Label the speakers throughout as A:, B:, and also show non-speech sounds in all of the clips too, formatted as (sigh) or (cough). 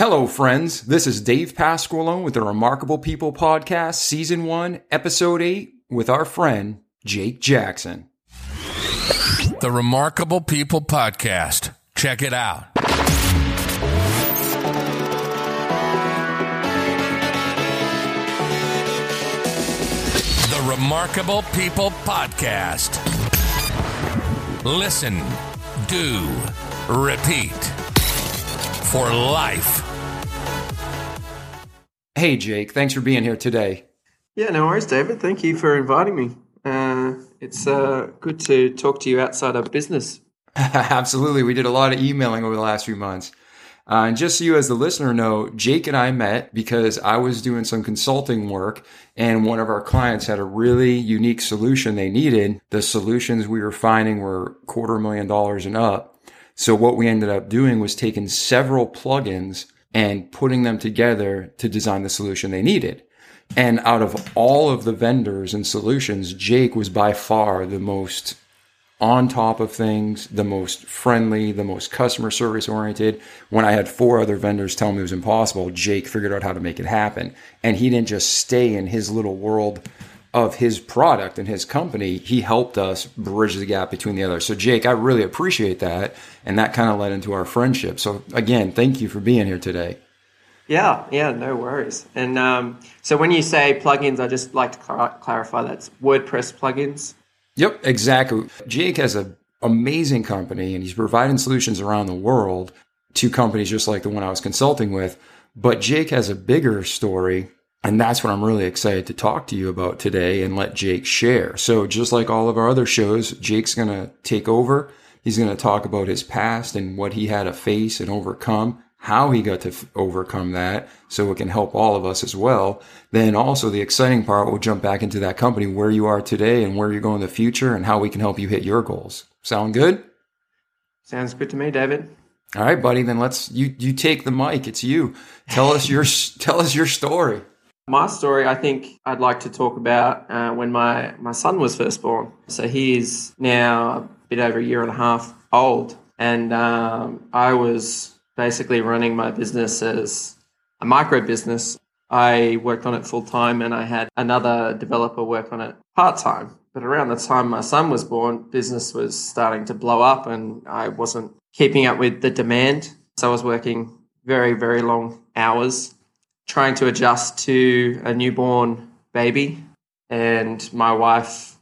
A: Hello, friends. This is Dave Pasqualone with the Remarkable People Podcast, Season 1, Episode 8, with our friend, Jake Jackson.
B: The Remarkable People Podcast. Check it out. The Remarkable People Podcast. Listen, do, repeat for life.
A: Hey, Jake. Thanks for being here today.
C: Yeah, no worries, David. Thank you for inviting me. Uh, it's uh, good to talk to you outside of business. (laughs)
A: Absolutely. We did a lot of emailing over the last few months. Uh, and just so you, as the listener, know, Jake and I met because I was doing some consulting work and one of our clients had a really unique solution they needed. The solutions we were finding were quarter million dollars and up. So what we ended up doing was taking several plugins and putting them together to design the solution they needed. And out of all of the vendors and solutions, Jake was by far the most on top of things, the most friendly, the most customer service oriented. When I had four other vendors tell me it was impossible, Jake figured out how to make it happen. And he didn't just stay in his little world of his product and his company. He helped us bridge the gap between the others. So, Jake, I really appreciate that. And that kind of led into our friendship. So, again, thank you for being here today.
C: Yeah, yeah, no worries. And um, so when you say plugins, I just like to cl- clarify that's WordPress plugins.
A: Yep, exactly. Jake has an amazing company and he's providing solutions around the world to companies just like the one I was consulting with. But Jake has a bigger story. And that's what I'm really excited to talk to you about today and let Jake share. So just like all of our other shows, Jake's going to take over. He's going to talk about his past and what he had to face and overcome how he got to f- overcome that so it can help all of us as well. Then also the exciting part, we'll jump back into that company, where you are today and where you're going in the future and how we can help you hit your goals. Sound good?
C: Sounds good to me, David.
A: All right, buddy. Then let's, you, you take the mic. It's you. Tell us your, tell us your story.
C: My story, I think I'd like to talk about uh, when my, my son was first born. So he is now a bit over a year and a half old. And um, I was basically running my business as a micro business. I worked on it full time and I had another developer work on it part time. But around the time my son was born, business was starting to blow up and I wasn't keeping up with the demand. So I was working very, very long hours trying to adjust to a newborn baby. And my wife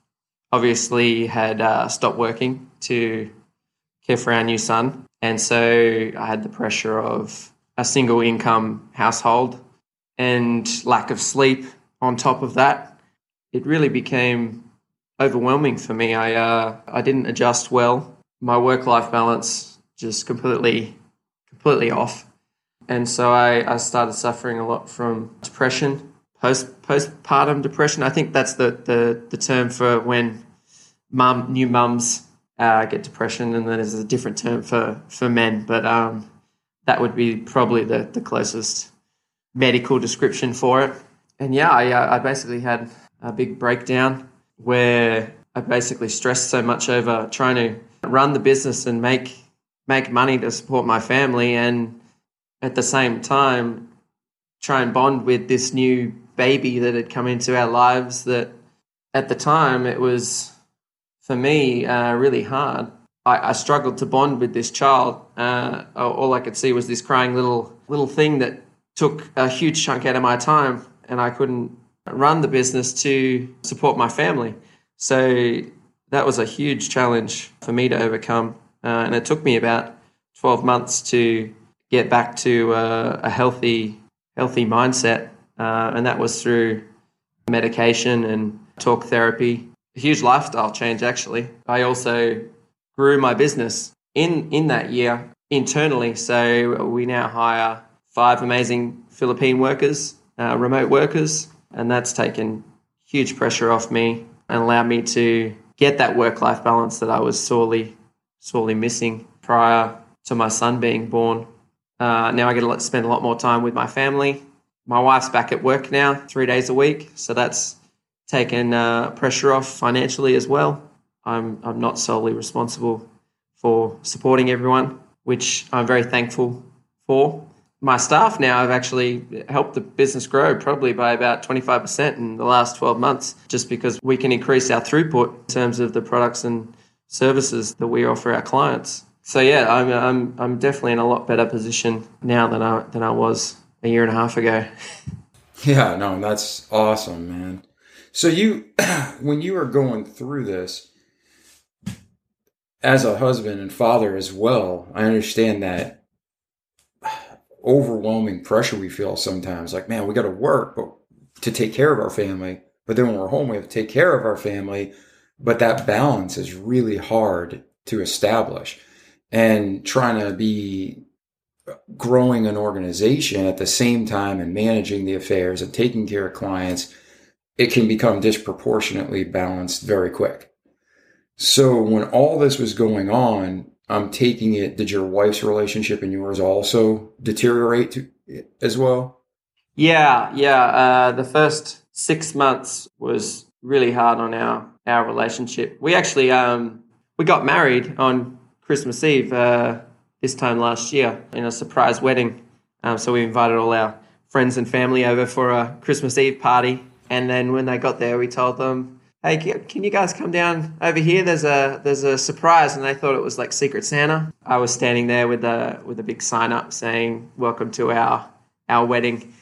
C: obviously had uh, stopped working to care for our new son. And so I had the pressure of a single income household and lack of sleep on top of that. It really became overwhelming for me. I, uh, I didn't adjust well. My work life balance just completely, completely off. And so I, I started suffering a lot from depression, post postpartum depression. I think that's the, the, the term for when mum, new mums uh, get depression, and then there's a different term for for men. But um, that would be probably the the closest medical description for it. And yeah, I, uh, I basically had a big breakdown where I basically stressed so much over trying to run the business and make make money to support my family, and at the same time try and bond with this new baby that had come into our lives. That at the time it was for me uh, really hard. I, I, struggled to bond with this child. Uh, all I could see was this crying little little thing that took a huge chunk out of my time, and I couldn't run the business to support my family. So that was a huge challenge for me to overcome, uh, and it took me about twelve months to get back to uh, a healthy healthy mindset, uh, and that was through medication and talk therapy A huge lifestyle change actually. I also grew my business in in that year internally. So we now hire five amazing Philippine workers, uh, remote workers, and that's taken huge pressure off me and allowed me to get that work life balance that I was sorely sorely missing prior to my son being born. Uh, now I get to spend a lot more time with my family. My wife's back at work now, three days a week, so that's taken uh, pressure off financially as well. I'm, I'm not solely responsible for supporting everyone, which I'm very thankful for. my staff now have actually helped the business grow probably by about 25% in the last 12 months, just because we can increase our throughput in terms of the products and services that we offer our clients. So yeah, I'm, I'm, I'm definitely in a lot better position now than I, than I was a year and a half ago. (laughs)
A: Yeah, no, that's awesome, man. So you, (clears throat) when you were going through this, as a husband and father as well, I understand that overwhelming pressure we feel sometimes. Like, man, we got to work, but to take care of our family. But then when we're home, we have to take care of our family. But that balance is really hard to establish. And trying to be growing an organization at the same time and managing the affairs and taking care of clients, it can become disproportionately balanced very quick. So when all this was going on, I'm taking it. Did your wife's relationship and yours also deteriorate to, as well?
C: Yeah, yeah. Uh, the first six months was really hard on our our relationship. We actually um, we got married on Christmas Eve uh, this time last year in a surprise wedding. Um, so we invited all our friends and family over for a Christmas Eve party. And then when they got there, we told them hey, can you guys come down over here? There's a there's a surprise, and they thought it was like Secret Santa. I was standing there with a with a big sign up saying, "Welcome to our our wedding."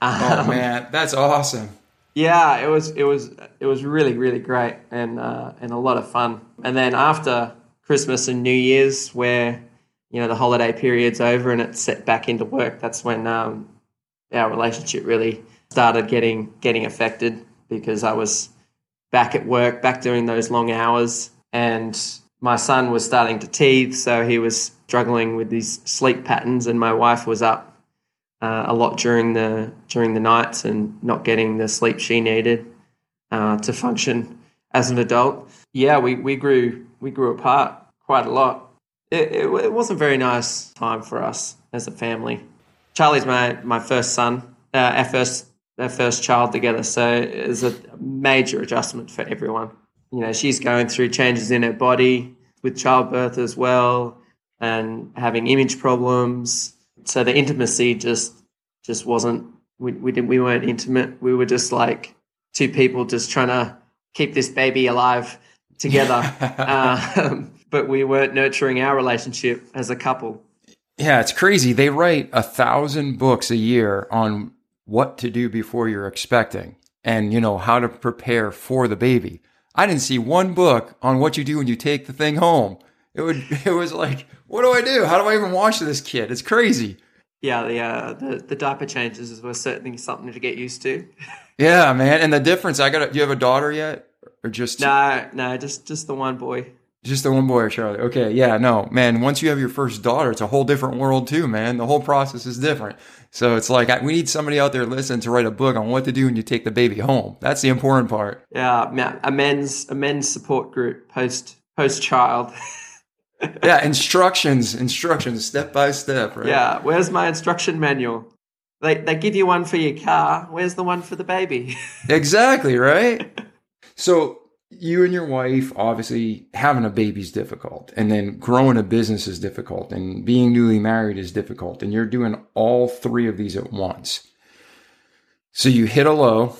A: Oh um, man, that's awesome.
C: Yeah, it was it was it was really really great and uh, and a lot of fun. And then after Christmas and New Year's, where you know the holiday period's over and it's set back into work, that's when um, our relationship really started getting getting affected because I was back at work, back doing those long hours. And my son was starting to teeth, so he was struggling with these sleep patterns, and my wife was up uh, a lot during the during the nights and not getting the sleep she needed uh, to function as an adult. Yeah, we, we grew we grew apart quite a lot. It, it, it wasn't a very nice time for us as a family. Charlie's my my first son, uh, our first their first child together. So it's a major adjustment for everyone. You know, she's going through changes in her body with childbirth as well and having image problems. So the intimacy just just wasn't we we didn't we weren't intimate. We were just like two people just trying to keep this baby alive together. (laughs) um, but we weren't nurturing our relationship as a couple.
A: Yeah, it's crazy. They write a thousand books a year on what to do before you're expecting and, you know, how to prepare for the baby. I didn't see one book on what you do when you take the thing home. It would, (laughs) it was like, what do I do? How do I even wash this kid? It's crazy.
C: Yeah, the uh, the the diaper changes was certainly something to get used to. (laughs)
A: yeah, man, and the difference. I got. Do you have a daughter yet, or just?
C: No, no, just just the one boy.
A: Just the one boy, Charlie. Okay, yeah, no, man. Once you have your first daughter, it's a whole different world too, man. The whole process is different. So it's like we need somebody out there listening to write a book on what to do when you take the baby home. That's the important part.
C: Yeah, a men's a men's support group post post child. (laughs)
A: yeah, instructions, instructions, step by step. Right?
C: Yeah, where's my instruction manual? They they give you one for your car. Where's the one for the baby? (laughs)
A: exactly right. (laughs) So you and your wife obviously having a baby is difficult and then growing a business is difficult and being newly married is difficult and you're doing all three of these at once. So you hit a low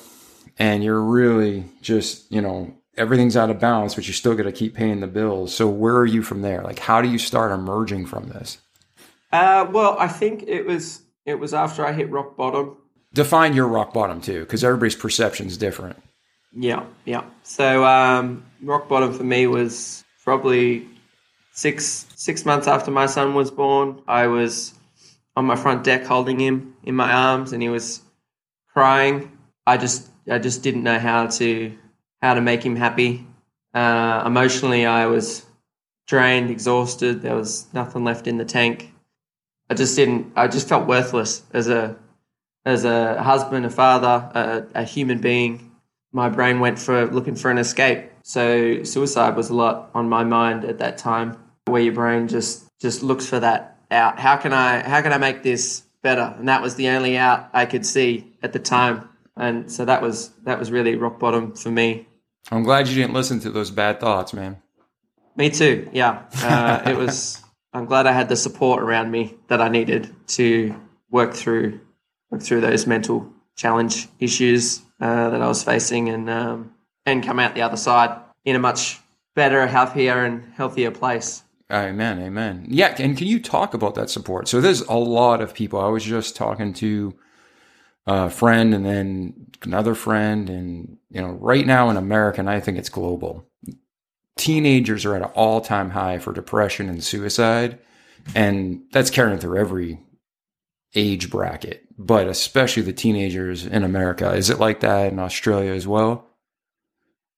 A: and you're really just you know everything's out of balance but you still got to keep paying the bills. So where are you from there? Like how do you start emerging from this?
C: Uh, well i think it was it was after i hit rock bottom.
A: Define your rock bottom too because everybody's perception is different
C: yeah, yeah. So um, rock bottom for me was probably six six months after my son was born. I was on my front deck holding him in my arms, and he was crying. I just I just didn't know how to how to make him happy. Uh, emotionally, I was drained, exhausted. There was nothing left in the tank. I just didn't. I just felt worthless as a as a husband, a father, a, a human being my brain went for looking for an escape. So suicide was a lot on my mind at that time, where your brain just just looks for that out. How can I how can I make this better? And that was the only out I could see at the time. And so that was that was really rock bottom for me.
A: I'm glad you didn't listen to those bad thoughts, man.
C: Me too. Yeah, uh, it was. I'm glad I had the support around me that I needed to work through work through those mental challenge issues uh, that I was facing, and um, and come out the other side in a much better, happier, and healthier place.
A: Amen, amen. Yeah, and can you talk about that support? So there's a lot of people. I was just talking to a friend and then another friend, and you know, right now in America, and I think it's global. Teenagers are at an all-time high for depression and suicide, and that's carrying through every age bracket, but especially the teenagers in America. Is it like that in Australia as well?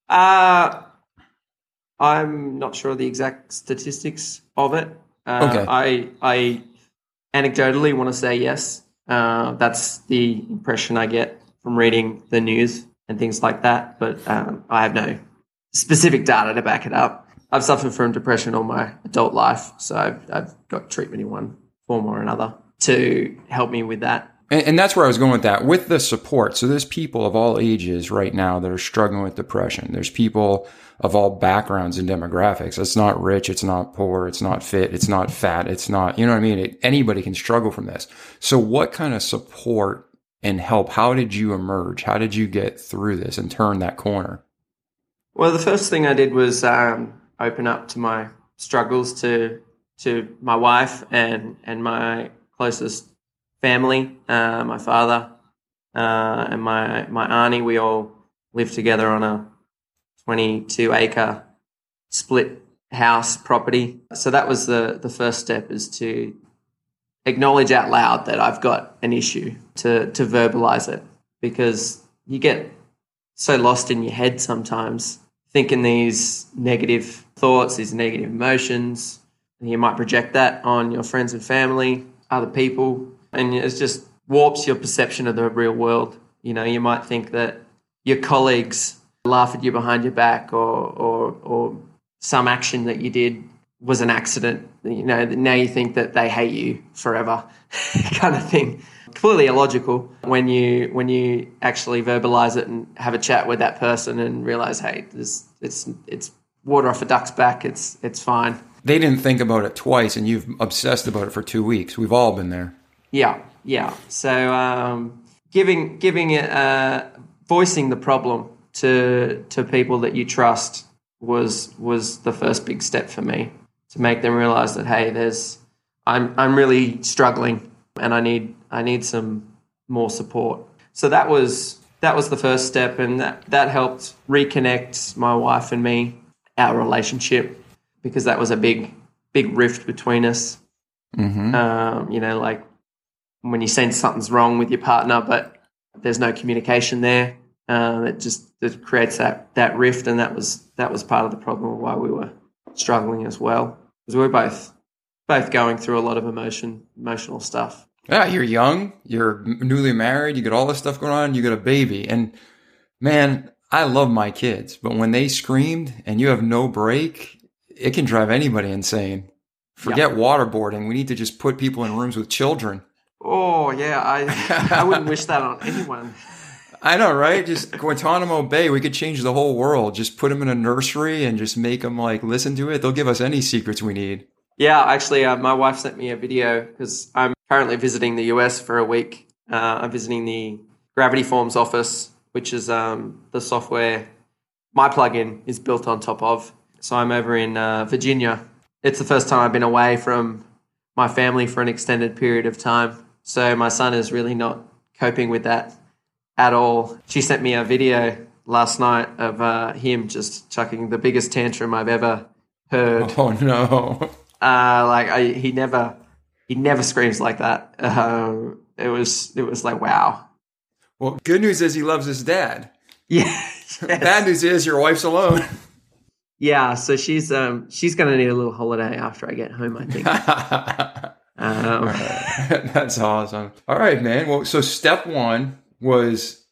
C: Uh I'm not sure the exact statistics of it. Uh,
A: Okay.
C: I I anecdotally want to say yes. Uh, that's the impression I get from reading the news and things like that. But um, I have no specific data to back it up. I've suffered from depression all my adult life, so I've, I've got treatment in one form or another to help me with that.
A: And, and that's where I was going with that. With the support, so there's people of all ages right now that are struggling with depression. There's people of all backgrounds and demographics. It's not rich, it's not poor, it's not fit, it's not fat, it's not, you know what I mean? It, anybody can struggle from this. So, what kind of support and help? How did you emerge? How did you get through this and turn that corner?
C: Well, the first thing I did was um, open up to my struggles to to my wife and and my closest family, uh, my father uh, and my my auntie. We all lived together on a 22 acre split house property. So that was the the first step is to acknowledge out loud that I've got an issue to to verbalize it because you get so lost in your head sometimes thinking these negative thoughts, these negative emotions. And you might project that on your friends and family, other people, and it just warps your perception of the real world. You know, you might think that your colleagues laugh at you behind your back or or or some action that you did was an accident. You know, now you think that they hate you forever, (laughs) kind of thing. Completely illogical when you when you actually verbalize it and have a chat with that person and realize, hey, this it's it's water off a duck's back. It's it's fine.
A: They didn't think about it twice, and you've obsessed about it for two weeks. We've all been there.
C: Yeah, yeah. So um, giving giving it uh, voicing the problem to to people that you trust was was the first big step for me to make them realize that hey, there's I'm I'm really struggling and I need I need some more support. So that was that was the first step, and that that helped reconnect my wife and me, our relationship, because that was a big big rift between us.
A: Mm-hmm.
C: Um, you know, like when you sense something's wrong with your partner, but there's no communication there. Uh, it just it creates that that rift, and that was that was part of the problem of why we were struggling as well, because we were both both going through a lot of emotion emotional stuff.
A: Yeah, you're young, you're newly married, you got all this stuff going on, you got a baby. And man, I love my kids, but when they screamed and you have no break, it can drive anybody insane. Forget waterboarding. We need to just put people in rooms with children.
C: Oh yeah, I I wouldn't wish that on anyone. (laughs)
A: I know, right? Just Guantanamo Bay, we could change the whole world. Just put them in a nursery and just make them like listen to it. They'll give us any secrets we need.
C: Yeah, actually, uh, my wife sent me a video because I'm currently visiting the US for a week. Uh, I'm visiting the Gravity Forms office, which is um, the software my plugin is built on top of. So I'm over in uh, Virginia. It's the first time I've been away from my family for an extended period of time. So my son is really not coping with that at all. She sent me a video last night of uh, him just chucking the biggest tantrum I've ever heard.
A: Oh no.
C: Uh, like I, he never, he never screams like that. Um, it was, it was like wow.
A: Well, good news is he loves his dad. (laughs)
C: Yeah,
A: Bad news is your wife's alone. (laughs)
C: yeah. So she's, um, she's gonna need a little holiday after I get home. I think. (laughs) Um, (laughs)
A: That's awesome. All right, man. Well, so step one was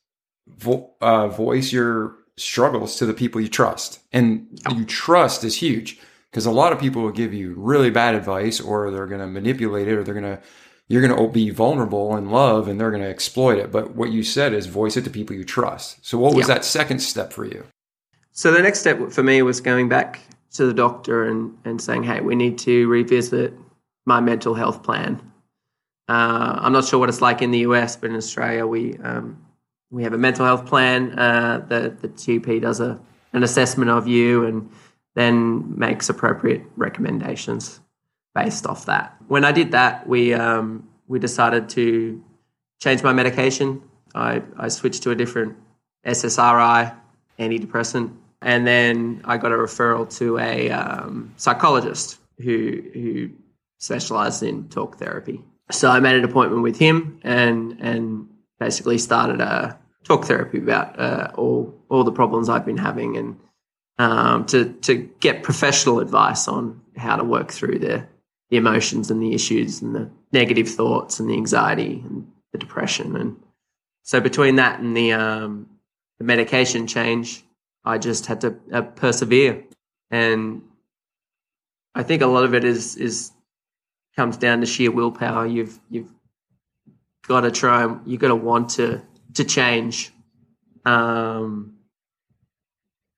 A: vo- uh, voice your struggles to the people you trust, and you trust is huge because a lot of people will give you really bad advice, or they're going to manipulate it, or they're going to you're going to be vulnerable in love, and they're going to exploit it. But what you said is voice it to people you trust. So, what was
C: Yeah.
A: that second step for you?
C: So the next step for me was going back to the doctor and, and saying, hey, we need to revisit my mental health plan. Uh, I'm not sure what it's like in the US, but in Australia, we um, we have a mental health plan. Uh, the the GP does a an assessment of you and then makes appropriate recommendations based off that. When I did that, we um, we decided to change my medication. I, I switched to a different SSRI antidepressant, and then I got a referral to a um, psychologist who who specialized in talk therapy. So I made an appointment with him and and basically started a talk therapy about uh, all all the problems I've been having and um, to to get professional advice on how to work through the the emotions and the issues and the negative thoughts and the anxiety and the depression and so between that and the um, the medication change, I just had to uh, persevere and I think a lot of it is is comes down to sheer willpower. You've you've got to try. You've got to want to to change. Um,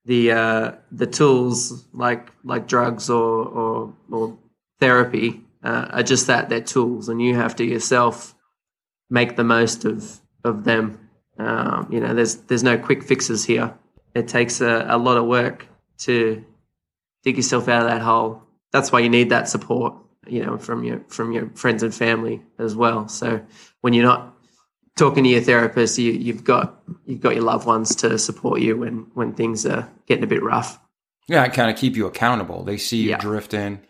C: the uh, the tools like like drugs or or, or therapy uh, are just that they're tools, and you have to yourself make the most of of them. Um, you know, there's there's no quick fixes here. It takes a, a lot of work to dig yourself out of that hole. That's why you need that support, you know, from your from your friends and family as well. So when you're not talking to your therapist, you, you've got you've got your loved ones to support you when when things are getting a bit rough.
A: Yeah, kind of keep you accountable. They see you
C: Yeah.
A: drifting.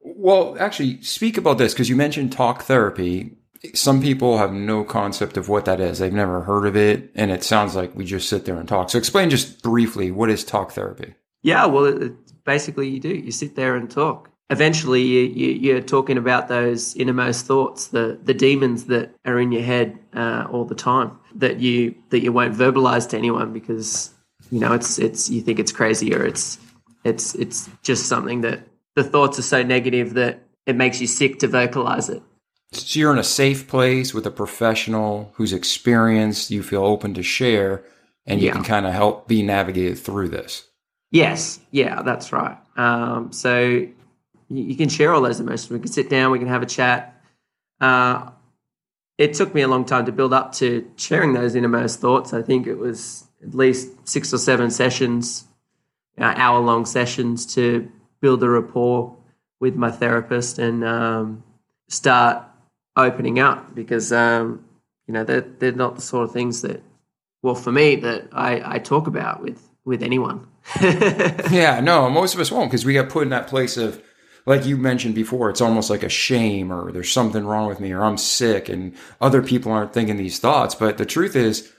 A: Well, actually, speak about this because you mentioned talk therapy. Some people have no concept of what that is. They've never heard of it, and it sounds like we just sit there and talk. So, explain just briefly what is talk therapy.
C: Yeah, well, it, it- basically you do. You sit there and talk. Eventually, you, you, you're talking about those innermost thoughts, the the demons that are in your head uh, all the time that you that you won't verbalize to anyone because you know it's it's you think it's crazy or it's it's it's just something that the thoughts are so negative that it makes you sick to vocalize it.
A: So, you're in a safe place with a professional who's experienced. You feel open to share, and you
C: Yeah.
A: can kind of help be navigated through this.
C: Yes, yeah, that's right. Um, so you, can share all those emotions. We can sit down, we can have a chat. Uh, it took me a long time to build up to sharing those innermost thoughts. I think it was at least six or seven sessions, uh, hour long sessions to build a rapport with my therapist and um, start opening up because, um, you know, they're, they're not the sort of things that, well, for me, that I, I talk about with, with anyone. (laughs)
A: Yeah, no, most of us won't because we get put in that place of, like you mentioned before, it's almost like a shame or there's something wrong with me or I'm sick and other people aren't thinking these thoughts. But the truth is,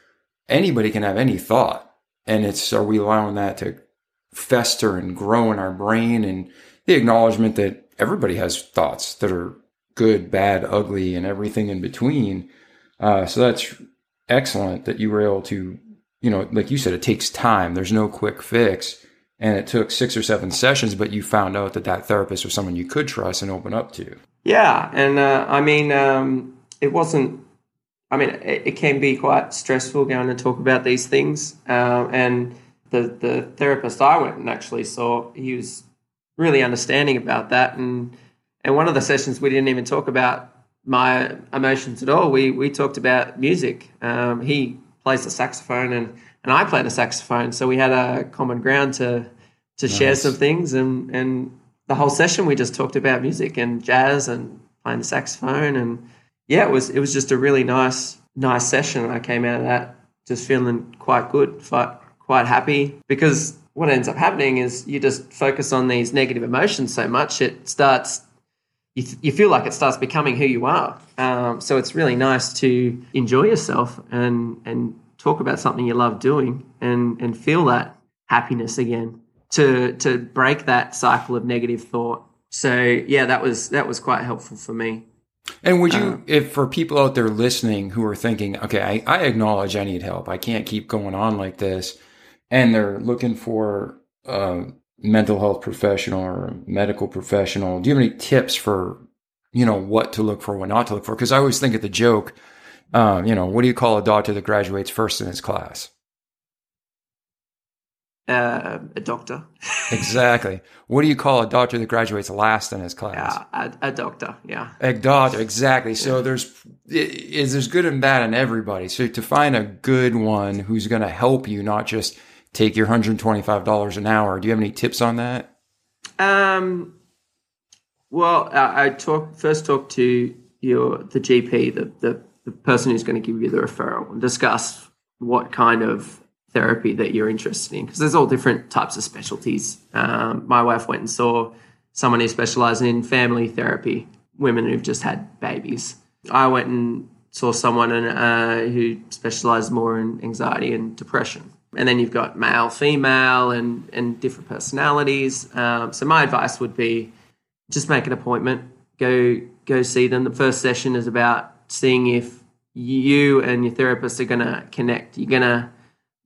A: anybody can have any thought. And it's, are we allowing that to fester and grow in our brain and the acknowledgement that everybody has thoughts that are good, bad, ugly, and everything in between. Uh, so that's excellent that you were able to, you know, like you said, it takes time. There's no quick fix. And it took six or seven sessions, but you found out that that therapist was someone you could trust and open up to.
C: Yeah, and uh, I mean, um, it wasn't. I mean, it, it can be quite stressful going to talk about these things. Uh, and the the therapist I went and actually saw, he was really understanding about that. And and one of the sessions we didn't even talk about my emotions at all. We we talked about music. Um, he plays the saxophone and and I play the saxophone, so we had a common ground to to share some things and and the whole session we just talked about music and jazz and playing the saxophone and yeah it was it was just a really nice nice session. And I came out of that just feeling quite good quite quite happy because what ends up happening is you just focus on these negative emotions so much it starts you, you feel like it starts becoming who you are. Um, so it's really nice to enjoy yourself and and talk about something you love doing and and feel that happiness again to to break that cycle of negative thought. So yeah, that was that was quite helpful for me.
A: And would you, um, if for people out there listening who are thinking, okay, I, I acknowledge I need help. I can't keep going on like this. And they're looking for a mental health professional or medical professional. Do you have any tips for, you know, what to look for, what not to look for? Because I always think of the joke, um, you know, what do you call a doctor that graduates first in his class?
C: uh, a doctor. (laughs)
A: exactly. What do you call a doctor that graduates last in his class?
C: Yeah, a, a doctor. Yeah.
A: A doctor, exactly. So there's is there's good and bad in everybody. So to find a good one who's going to help you, not just take your hundred twenty five dollars an hour. Do you have any tips on that?
C: Um. Well, I, I talk first talk to your the GP, the, the the person who's going to give you the referral, and discuss what kind of therapy that you're interested in because there's all different types of specialties. Um, my wife went and saw someone who specialized in family therapy, women who've just had babies. I went and saw someone uh, who specialized more in anxiety and depression. And then you've got male, female, and, and different personalities. Um, so my advice would be just make an appointment, go go see them. The first session is about seeing if you and your therapist are going to connect. You're going to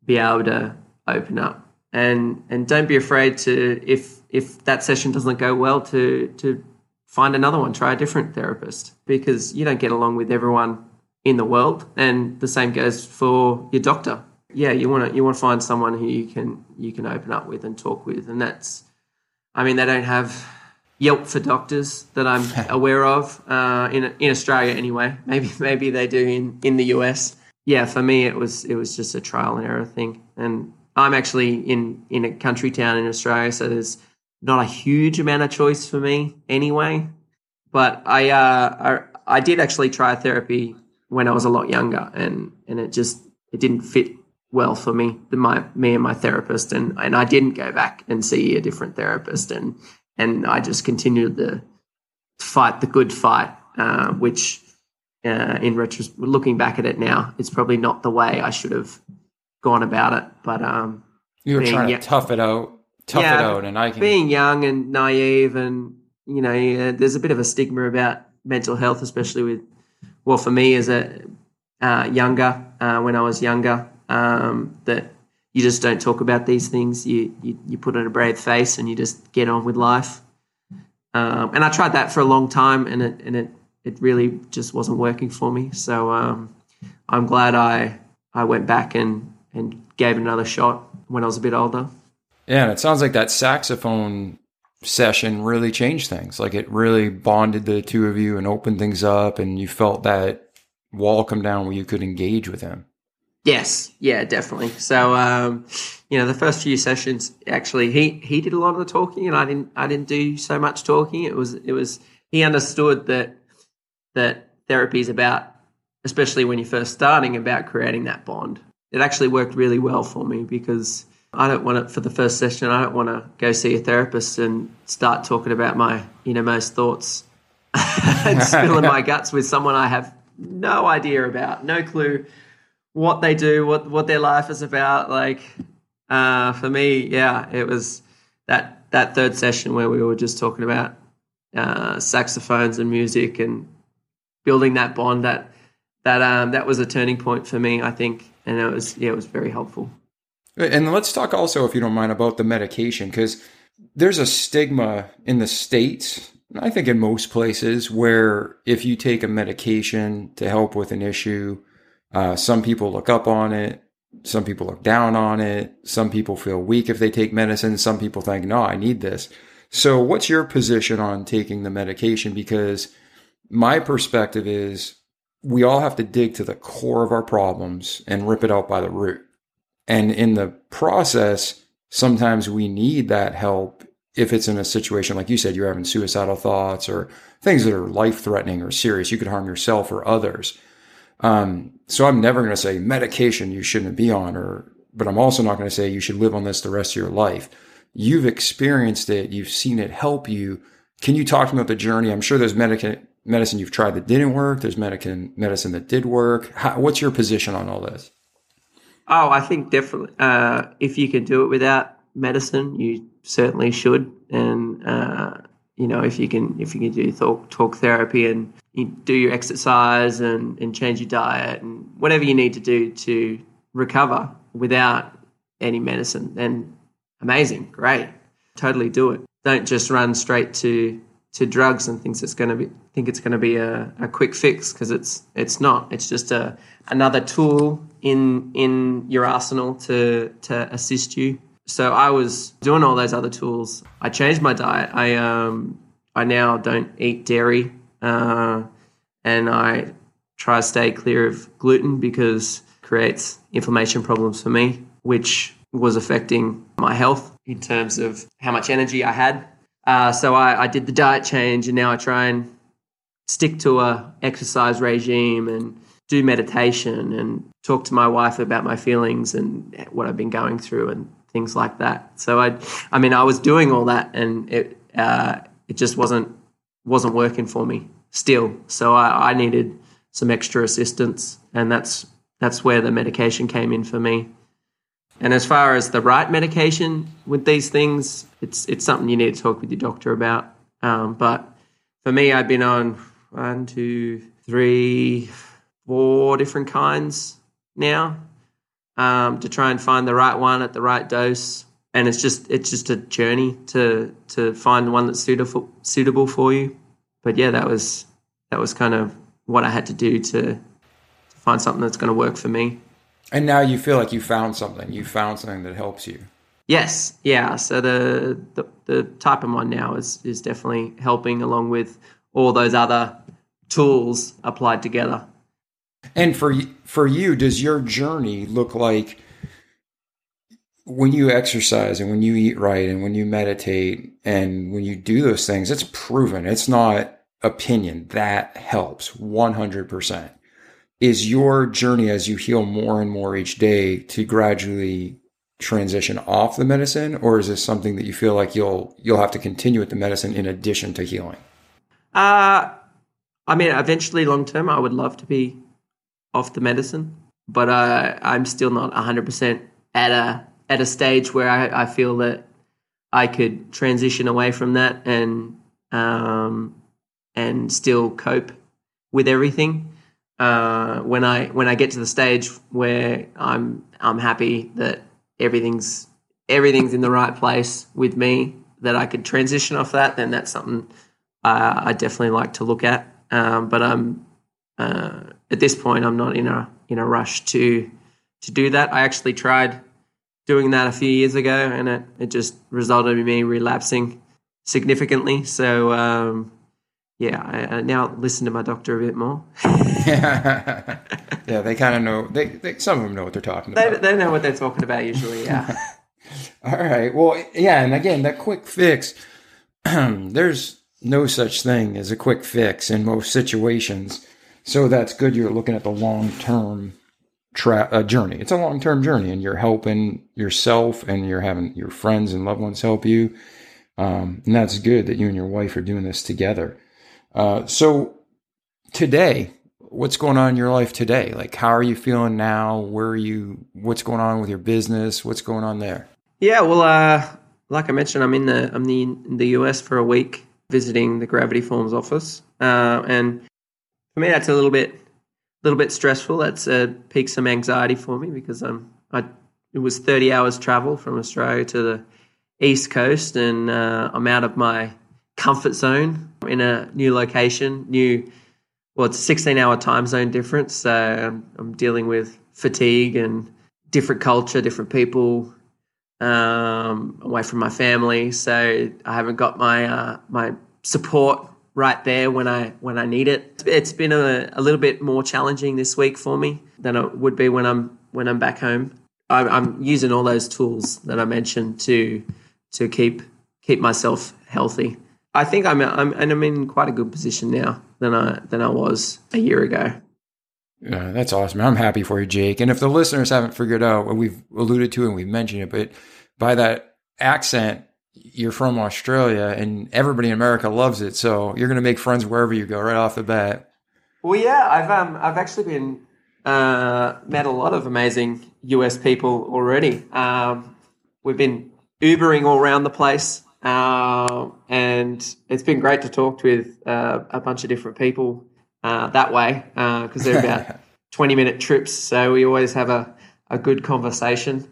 C: be able to open up and and don't be afraid to if if that session doesn't go well to to find another one try a different therapist because you don't get along with everyone in the world and the same goes for your doctor yeah you want to you want to find someone who you can you can open up with and talk with and that's i mean they don't have Yelp for doctors that I'm (laughs) aware of uh, in in Australia anyway. Maybe (laughs) maybe they do in, in the US yeah, for me it was it was just a trial and error thing. And I'm actually in in a country town in Australia, so there's not a huge amount of choice for me anyway. But I uh, I, I did actually try therapy when I was a lot younger, and and it just it didn't fit well for me, my me and my therapist, and and I didn't go back and see a different therapist, and and I just continued to fight the good fight, uh, which uh, in retrospect, looking back at it now, it's probably not the way I should have gone about it. But um,
A: you were trying to tough it out, tough yeah, it out, and I can
C: being young and naive, and you know, there's a bit of a stigma about mental health, especially with well, for me as a uh, younger uh, when I was younger, um, that you just don't talk about these things. You, you you put on a brave face and you just get on with life. Um, and I tried that for a long time, and it and it it really just wasn't working for me. So um, I'm glad I I went back and and gave it another shot when I was a bit older.
A: Yeah, and it sounds like that saxophone session really changed things. Like it really bonded the two of you and opened things up, and you felt that wall come down where you could engage with him.
C: Yes, yeah, definitely. So, um, you know, the first few sessions, actually, he he did a lot of the talking, and I didn't I didn't do so much talking. It was it was he understood that that therapy is about, especially when you're first starting, about creating that bond. It actually worked really well for me because I don't want it for the first session. I don't want to go see a therapist and start talking about my innermost thoughts (laughs) and spilling my (laughs) guts with someone I have no idea about, no clue what they do, what what their life is about. Like uh, for me, yeah, it was that that third session where we were just talking about uh, saxophones and music and building that bond that that um, that was a turning point for me, I think, and it was yeah, it was very helpful.
A: And let's talk also, if you don't mind, about the medication because there's a stigma in the states. I think in most places where if you take a medication to help with an issue, uh, some people look up on it, some people look down on it, some people feel weak if they take medicine, some people think, no, I need this. So, what's your position on taking the medication? Because my perspective is we all have to dig to the core of our problems and rip it out by the root. And in the process, sometimes we need that help if it's in a situation like you said, you're having suicidal thoughts or things that are life threatening or serious. You could harm yourself or others. Um, so I'm never going to say medication you shouldn't be on, or but I'm also not going to say you should live on this the rest of your life. You've experienced it, you've seen it help you. Can you talk to me about the journey? I'm sure there's medica- medicine you've tried that didn't work. There's medicine medicine that did work. How, what's your position on all this?
C: Oh, I think definitely. Uh, if you can do it without medicine, you certainly should. And uh, you know, if you can, if you can do talk, talk therapy and you do your exercise and, and change your diet and whatever you need to do to recover without any medicine, then amazing, great, totally do it. Don't just run straight to to drugs and thinks it's going to be think it's going to be a, a quick fix because it's it's not. It's just a another tool in in your arsenal to to assist you. so I was doing all those other tools. I changed my diet. I um I now don't eat dairy, uh, and I try to stay clear of gluten because it creates inflammation problems for me, which was affecting my health in terms of how much energy I had. Uh, so I, I did the diet change, and now I try and stick to a exercise regime and do meditation and talk to my wife about my feelings and what I've been going through and things like that. So I, I mean, I was doing all that, and it uh, it just wasn't wasn't working for me still. So I, I needed some extra assistance, and that's that's where the medication came in for me. And as far as the right medication with these things, it's it's something you need to talk with your doctor about. Um, but for me, I've been on one, two, three, four different kinds now um, to try and find the right one at the right dose. And it's just it's just a journey to to find one that's suitable suitable for you. But yeah, that was that was kind of what I had to do to, to find something that's going to work for me.
A: And now you feel like you found something. You found something that helps you.
C: Yes, yeah. So the, the the type I'm on now is is definitely helping, along with all those other tools applied together.
A: And for for you, does your journey look like when you exercise and when you eat right and when you meditate and when you do those things? It's proven. It's not opinion. That helps one hundred percent. Is your journey as you heal more and more each day to gradually transition off the medicine, or is this something that you feel like you'll you'll have to continue with the medicine in addition to healing?
C: Uh I mean, eventually, long term, I would love to be off the medicine, but uh, I'm still not 100 percent at a at a stage where I, I feel that I could transition away from that and um, and still cope with everything. Uh, when I when I get to the stage where I'm I'm happy that everything's everything's in the right place with me, that I could transition off that, then that's something I definitely like to look at. Um, but I'm uh, at this point I'm not in a in a rush to to do that. I actually tried doing that a few years ago, and it, it just resulted in me relapsing significantly. So um, yeah, I, I, now listen to my doctor a bit more.
A: yeah, (laughs) they kind of know. They, they, some of them know what they're talking about.
C: They, they know what they're talking about usually. Yeah. (laughs)
A: All right. Well, yeah, and again, that quick fix. (clears throat) there's no such thing as a quick fix in most situations. So that's good. You're looking at the long term tra- uh, journey. It's a long term journey, and you're helping yourself, and you're having your friends and loved ones help you. Um, and that's good that you and your wife are doing this together. Uh, so today, what's going on in your life today? Like, how are you feeling now? Where are you? What's going on with your business? What's going on there?
C: Yeah, well, uh, like I mentioned, I'm in the I'm the, in the US for a week visiting the Gravity Forms office, uh, and for me, that's a little bit little bit stressful. That's uh, piqued some anxiety for me because I'm I it was 30 hours travel from Australia to the east coast, and uh, I'm out of my comfort zone in a new location, new. Well, it's a 16 hour time zone difference, so I'm, I'm dealing with fatigue and different culture, different people, um, away from my family. So I haven't got my uh, my support right there when I when I need it. It's been a, a little bit more challenging this week for me than it would be when I'm when I'm back home. I'm, I'm using all those tools that I mentioned to to keep keep myself healthy. I think I'm, I'm and I'm in quite a good position now than I than I was a year ago.
A: Yeah, that's awesome. I'm happy for you, Jake. And if the listeners haven't figured out what we've alluded to and we've mentioned it, but by that accent, you're from Australia and everybody in America loves it. So you're going to make friends wherever you go right off the bat.
C: Well, yeah, I've um, I've actually been uh, met a lot of amazing US people already. Um, we've been Ubering all around the place, uh, and it's been great to talk with uh, a bunch of different people uh, that way because uh, they're about (laughs) 20 minute trips. So we always have a, a good conversation.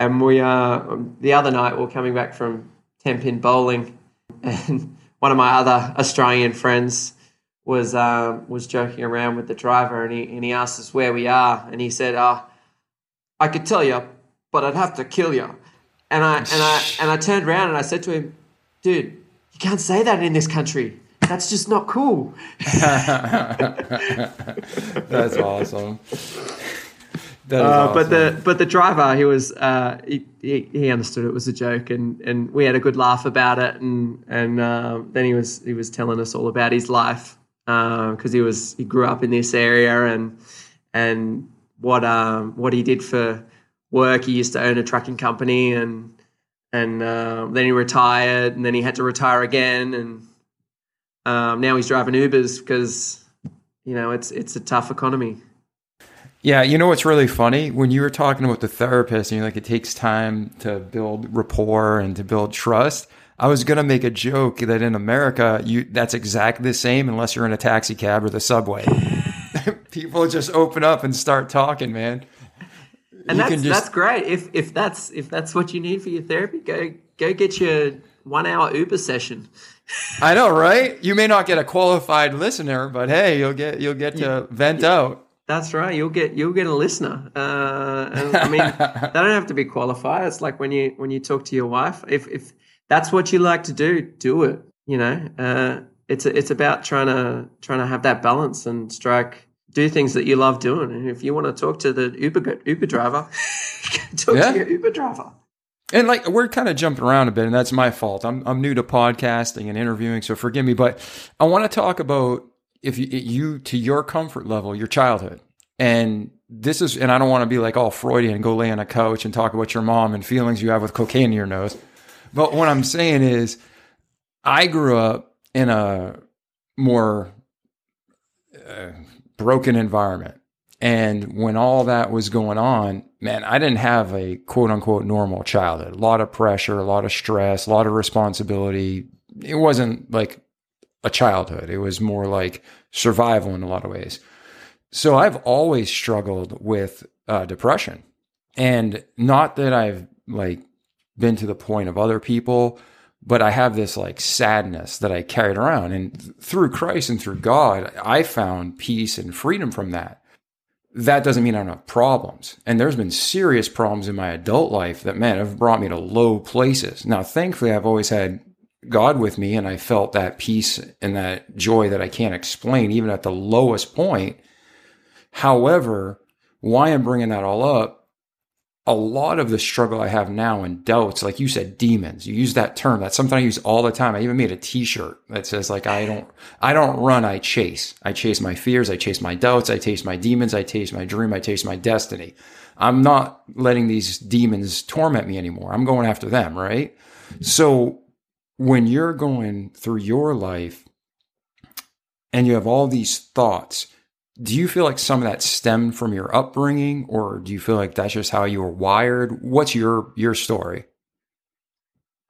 C: And we uh, the other night we are coming back from ten pin bowling, and (laughs) one of my other Australian friends was uh, was joking around with the driver, and he and he asked us where we are, and he said, "Ah, oh, I could tell you but I'd have to kill you. And I and I (laughs) and I turned around and I said to him, dude, you can't say that in this country. That's just not cool. (laughs)
A: That's awesome.
C: Uh, But the but the driver, he was uh, he, he he understood it was a joke, and, and we had a good laugh about it, and and uh, then he was he was telling us all about his life because he was he grew up in this area and and what um what he did for work. He used to own a trucking company, and and uh, then he retired, and then he had to retire again, and um, now he's driving Ubers because you know it's it's a tough economy.
A: Yeah, you know what's really funny? When you were talking about the therapist and you're like, it takes time to build rapport and to build trust. I was gonna make a joke that in America, you that's exactly the same unless you're in a taxi cab or the subway. (laughs) People just open up and start talking, man.
C: and
A: You
C: that's
A: just-
C: that's great. If if that's if that's what you need for your therapy, go go get your one hour Uber session.
A: I know, right? You may not get a qualified listener, but hey, you'll get you'll get to vent out.
C: That's right. You'll get you'll get a listener. Uh, and, I mean, (laughs) they don't have to be qualified. It's like when you when you talk to your wife. If if that's what you like to do, do it. You know, uh, it's it's about trying to trying to have that balance and strike. Do things that you love doing, and if you want to talk to the Uber Uber driver, (laughs) talk
A: Yeah.
C: to your Uber driver.
A: And like we're kind of jumping around a bit, and that's my fault. I'm I'm new to podcasting and interviewing, so forgive me. But I want to talk about if you, you to your comfort level, your childhood, and this is, and I don't want to be like all Freudian and go lay on a couch and talk about your mom and feelings you have with cocaine in your nose. But what I'm saying is, I grew up in a more uh, broken environment. And when all that was going on, man, I didn't have a quote unquote normal childhood. A lot of pressure, a lot of stress, a lot of responsibility. It wasn't like a childhood. It was more like survival in a lot of ways. So I've always struggled with uh, depression. And not that I've like been to the point of other people, but I have this like sadness that I carried around. And th- through Christ and through God, I found peace and freedom from that. That doesn't mean I don't have problems. And there's been serious problems in my adult life that, man, have brought me to low places. Now, thankfully, I've always had God with me and I felt that peace and that joy that I can't explain, even at the lowest point. However, why I'm bringing that all up a lot of the struggle I have now and doubts, like you said, demons. You use that term. That's something I use all the time. I even made a T-shirt that says like I don't, I don't run. I chase. I chase my fears. I chase my doubts. I chase my demons. I chase my dream. I chase my destiny. I'm not letting these demons torment me anymore. I'm going after them. Right. So when you're going through your life and you have all these thoughts, do you feel like some of that stemmed from your upbringing or do you feel like that's just how you were wired what's your your story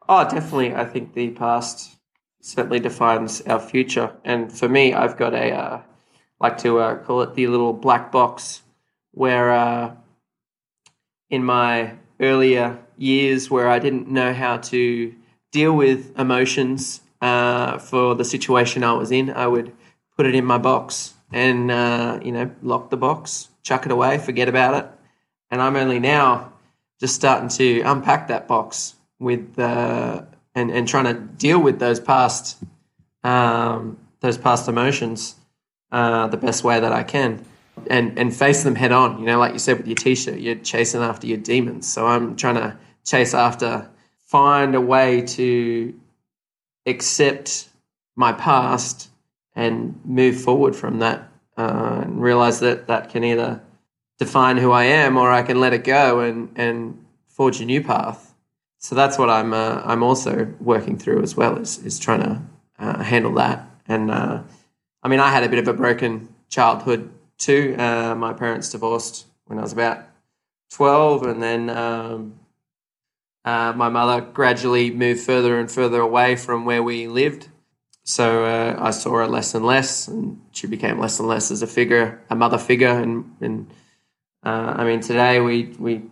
C: Oh, definitely. I think the past certainly defines our future. And for me, I've got a, uh, like to uh, call it the little black box, where uh, in my earlier years, where I didn't know how to deal with emotions uh, for the situation I was in, I would put it in my box and, uh, you know, lock the box, chuck it away, forget about it. And I'm only now just starting to unpack that box with uh, and and trying to deal with those past um, those past emotions uh, the best way that I can and and face them head on. You know, like you said with your t-shirt, you're chasing after your demons. So I'm trying to chase after, find a way to accept my past and move forward from that uh, and realize that that can either define who I am or I can let it go and and forge a new path. So that's what I'm uh, I'm also working through as well is is trying to uh, handle that. And uh, I mean, I had a bit of a broken childhood too. Uh, my parents divorced when I was about twelve, and then um, uh, my mother gradually moved further and further away from where we lived. So uh, I saw her less and less, and she became less and less as a figure, a mother figure. And, and uh, I mean, today we we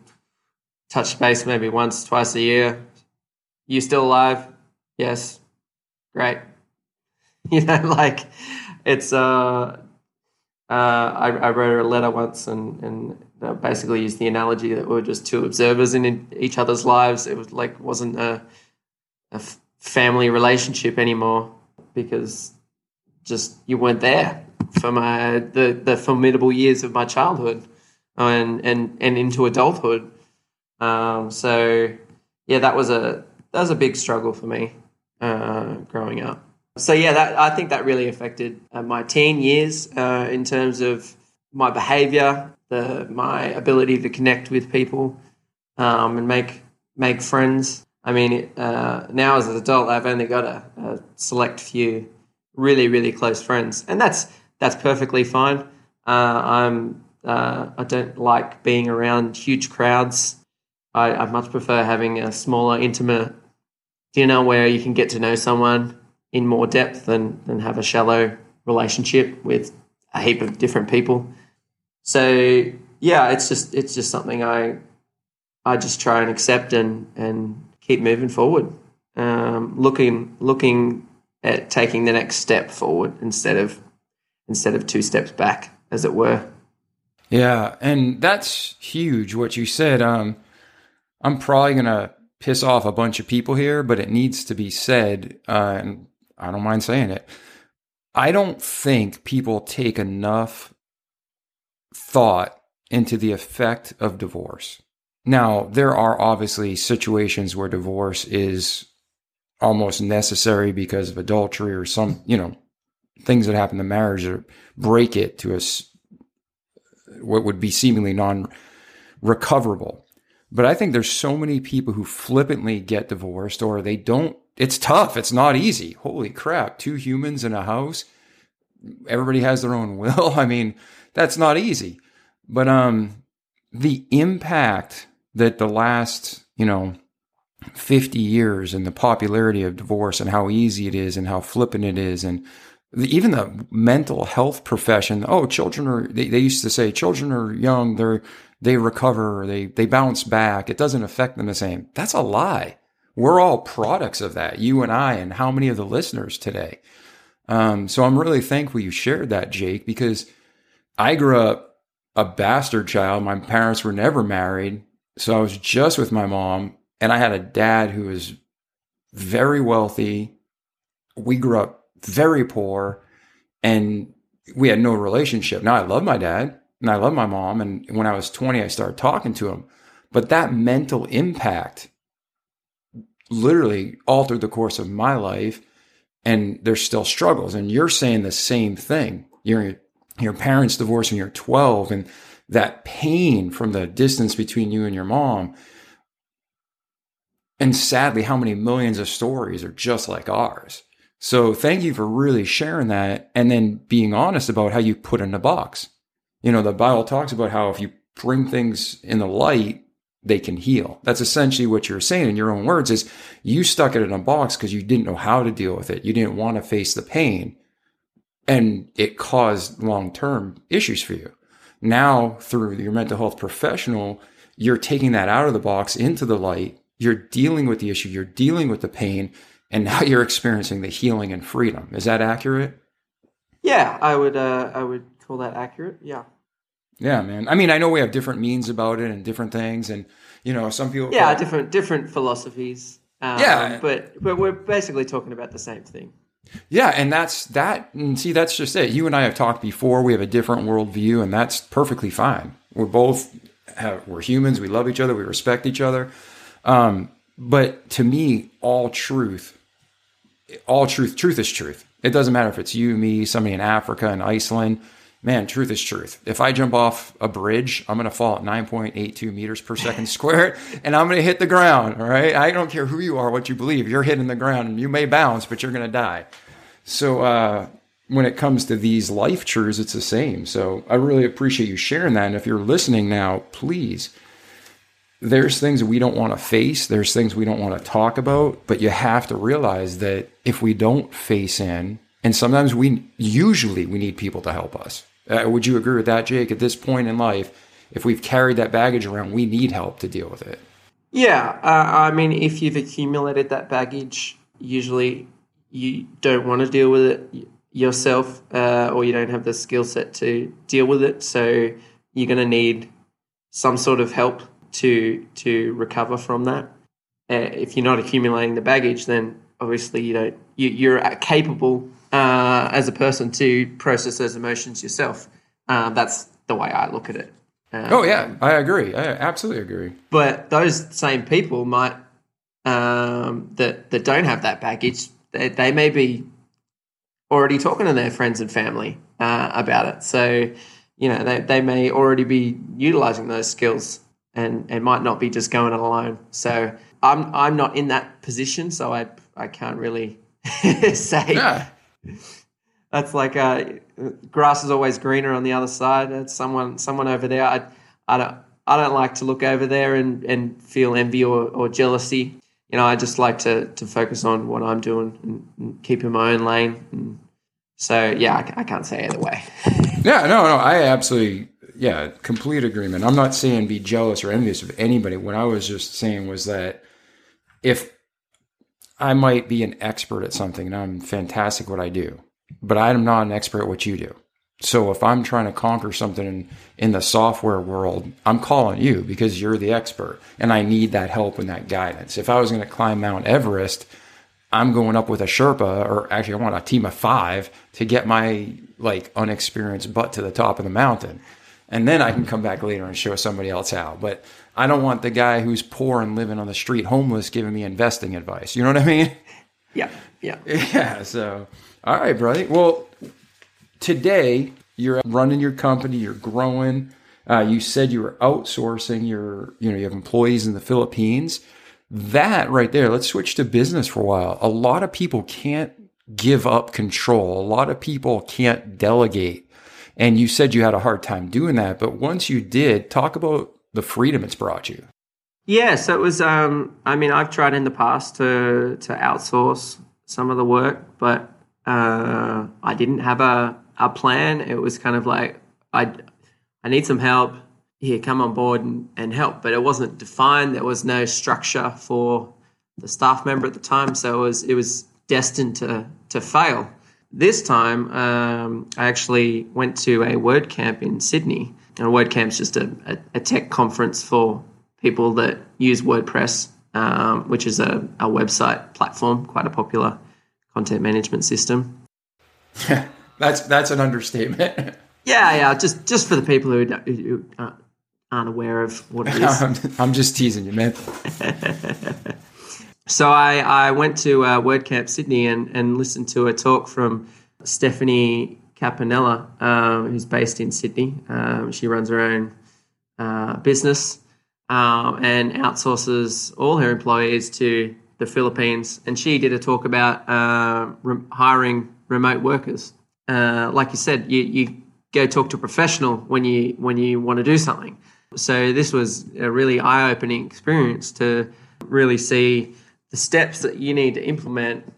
C: touch base maybe once, twice a year. You still alive? Yes. Great. (laughs) You know, like it's uh uh, I, I, wrote a letter once and, and basically used the analogy that we were just two observers in each other's lives. It was like wasn't a, a family relationship anymore because just you weren't there for my the, the formidable years of my childhood and and and into adulthood. Um, so yeah, that was a that was a big struggle for me uh, growing up. So yeah, that I think that really affected uh, my teen years uh, in terms of my behaviour, the my ability to connect with people um, and make make friends. I mean, uh, now as an adult, I've only got a, a, select few really really close friends, and that's that's perfectly fine. Uh, I'm uh, I don't like being around huge crowds. I, I much prefer having a smaller, intimate dinner where you can get to know someone in more depth than, than have a shallow relationship with a heap of different people. So yeah, it's just it's just something I I just try and accept and and keep moving forward. Um, looking looking at taking the next step forward instead of instead of two steps back, as it were.
A: Yeah, and that's huge what you said. Um, I'm probably gonna piss off a bunch of people here, but it needs to be said, uh, and I don't mind saying it. I don't think people take enough thought into the effect of divorce. Now, there are obviously situations where divorce is almost necessary because of adultery or some, you know, things that happen to marriage or break it to a what would be seemingly non recoverable. But I think there's so many people who flippantly get divorced or they don't. It's tough. It's not easy. Holy crap. Two humans in a house. Everybody has their own (laughs) will. I mean, that's not easy. But um, the impact that the last, you know, 50 years and the popularity of divorce and how easy it is and how flippant it is and even the mental health profession. Oh, children are, they, they used to say children are young. They're, they recover, they, they bounce back. It doesn't affect them the same. That's a lie. We're all products of that, you and I, and how many of the listeners today. Um, so I'm really thankful you shared that, Jake, because I grew up a bastard child. My parents were never married. So I was just with my mom, and I had a dad who was very wealthy. We grew up very poor, and we had no relationship. Now I love my dad and I love my mom. And when I was 20, I started talking to him. But that mental impact literally altered the course of my life. And there's still struggles. And you're saying the same thing. Your, your parents divorced when you're 12 and that pain from the distance between you and your mom. And sadly, how many millions of stories are just like ours? So thank you for really sharing that and then being honest about how you put in the box. You know, the Bible talks about how if you bring things in the light, they can heal. That's essentially what you're saying in your own words is you stuck it in a box because you didn't know how to deal with it. You didn't want to face the pain and it caused long-term issues for you. Now through your mental health professional, you're taking that out of the box into the light. You're dealing with the issue. You're dealing with the pain and now you're experiencing the healing and freedom. Is that accurate?
C: Yeah, I would. Uh, I would call that accurate. Yeah.
A: Yeah, man. I mean, I know we have different means about it and different things, and you know, some people.
C: Yeah, different different philosophies. Um, yeah, but but we're basically talking about the same thing.
A: Yeah, and that's that. And see, that's just it. You and I have talked before. We have a different worldview, and that's perfectly fine. We're both have, we're humans. We love each other. We respect each other. Um, but to me, all truth, all truth, truth is truth. It doesn't matter if it's you, me, somebody in Africa, in Iceland man, truth is truth. If I jump off a bridge, I'm going to fall at 9.82 meters per second (laughs) squared and I'm going to hit the ground. All right. I don't care who you are, what you believe. You're hitting the ground and you may bounce, but you're going to die. So, uh, when it comes to these life truths, it's the same. So I really appreciate you sharing that. And if you're listening now, please, there's things we don't want to face. There's things we don't want to talk about, but you have to realize that if we don't face in, and sometimes we, usually we need people to help us. Uh, would you agree with that, Jake? At this point in life, if we've carried that baggage around, we need help to deal with it.
C: Yeah, uh, I mean, if you've accumulated that baggage, usually you don't want to deal with it yourself uh, or you don't have the skill set to deal with it. So you're going to need some sort of help to to recover from that. Uh, if you're not accumulating the baggage, then obviously you don't you, you're capable uh, as a person to process those emotions yourself. Uh, that's the way I look at it.
A: Um, oh yeah, I agree. I absolutely agree.
C: But those same people might um, that that don't have that baggage, they, they, may be already talking to their friends and family uh, about it. So you know they, they may already be utilizing those skills and and might not be just going it alone. So I'm I'm not in that position, so I I can't really (laughs) say. Yeah. (laughs) That's like uh, grass is always greener on the other side. It's someone someone over there. I, I don't I don't like to look over there and, and feel envy or, or jealousy. You know, I just like to to focus on what I'm doing and, and keep in my own lane. And so yeah, I, I can't say either way. (laughs)
A: yeah, no, no, I absolutely yeah, complete agreement. I'm not saying be jealous or envious of anybody. What I was just saying was that if I might be an expert at something and I'm fantastic at what I do, but I'm not an expert at what you do. So if I'm trying to conquer something in, in the software world, I'm calling you because you're the expert and I need that help and that guidance. If I was going to climb Mount Everest, I'm going up with a Sherpa or actually I want a team of five to get my like unexperienced butt to the top of the mountain. And then I can come back later and show somebody else how. But I don't want the guy who's poor and living on the street homeless giving me investing advice. You know what I mean?
C: Yeah. Yeah. (laughs)
A: Yeah. So all right, brother. Well, today you're running your company, you're growing. Uh, you said you were outsourcing your, you know, you have employees in the Philippines. That right there, let's switch to business for a while. A lot of people can't give up control. A lot of people can't delegate. And you said you had a hard time doing that. But once you did, talk about the freedom it's brought you.
C: Yeah, so it was. Um, I mean, I've tried in the past to to outsource some of the work, but uh, I didn't have a, a plan. It was kind of like I I need some help. Here, come on board and, and help. But it wasn't defined. There was no structure for the staff member at the time, so it was it was destined to to fail. This time, um, I actually went to a WordCamp in Sydney, and a WordCamp is just a, a, a, tech conference for people that use WordPress, um, which is a, a website platform, quite a popular content management system. (laughs)
A: that's that's an understatement. (laughs)
C: yeah, yeah. Just just for the people who, who aren't aware of what it is.
A: I'm, I'm just teasing you, man. (laughs)
C: so I, I went to uh, WordCamp Sydney and, and listened to a talk from Stephanie Capanella, um, who's based in Sydney. Um, she runs her own uh, business um, and outsources all her employees to the Philippines, and she did a talk about uh, re- hiring remote workers. Uh, like you said, you, you go talk to a professional when you when you want to do something. So this was a really eye opening experience to really see the steps that you need to implement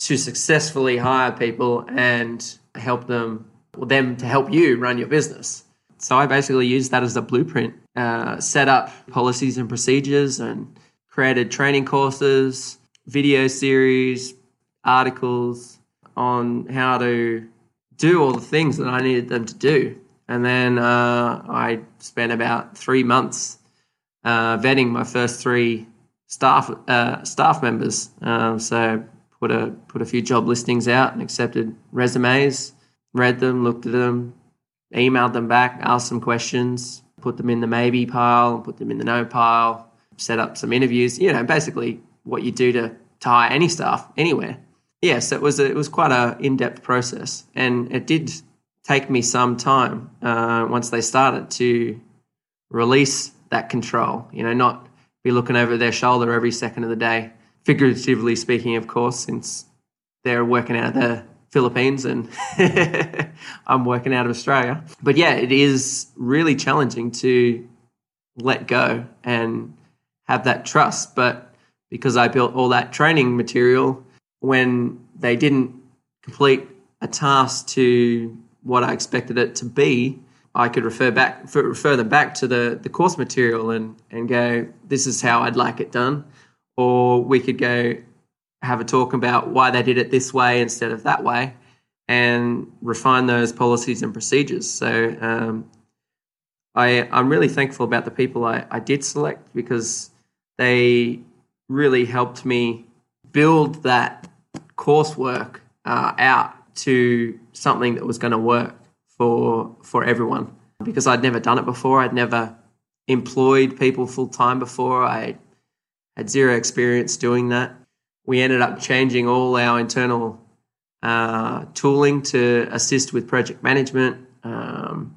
C: to successfully hire people and help them or them to help you run your business. So I basically used that as a blueprint, uh, set up policies and procedures and created training courses, video series, articles on how to do all the things that I needed them to do. And then uh, I spent about three months uh, vetting my first three staff uh, staff members. Um, so put a put a few job listings out and accepted resumes, read them, looked at them, emailed them back, asked some questions, put them in the maybe pile, put them in the no pile, set up some interviews, you know, basically what you do to, hire any staff anywhere. Yes, it was a, it was quite a in depth process, and it did take me some time uh, once they started to release that control. You know, not be looking over their shoulder every second of the day, figuratively speaking, of course, since they're working out of the Philippines and (laughs) I'm working out of Australia. But yeah, it is really challenging to let go and have that trust. But because I built all that training material, when they didn't complete a task to what I expected it to be, I could refer back refer them back to the, the course material and, and go, this is how I'd like it done. Or we could go have a talk about why they did it this way instead of that way. and refine those policies and procedures. So um, I, I'm really thankful about the people I, I did select because they really helped me build that coursework uh, out to something that was going to work for for everyone because I'd never done it before. I'd never employed people full time before. I had zero experience doing that. We ended up changing all our internal uh, tooling to assist with project management, um,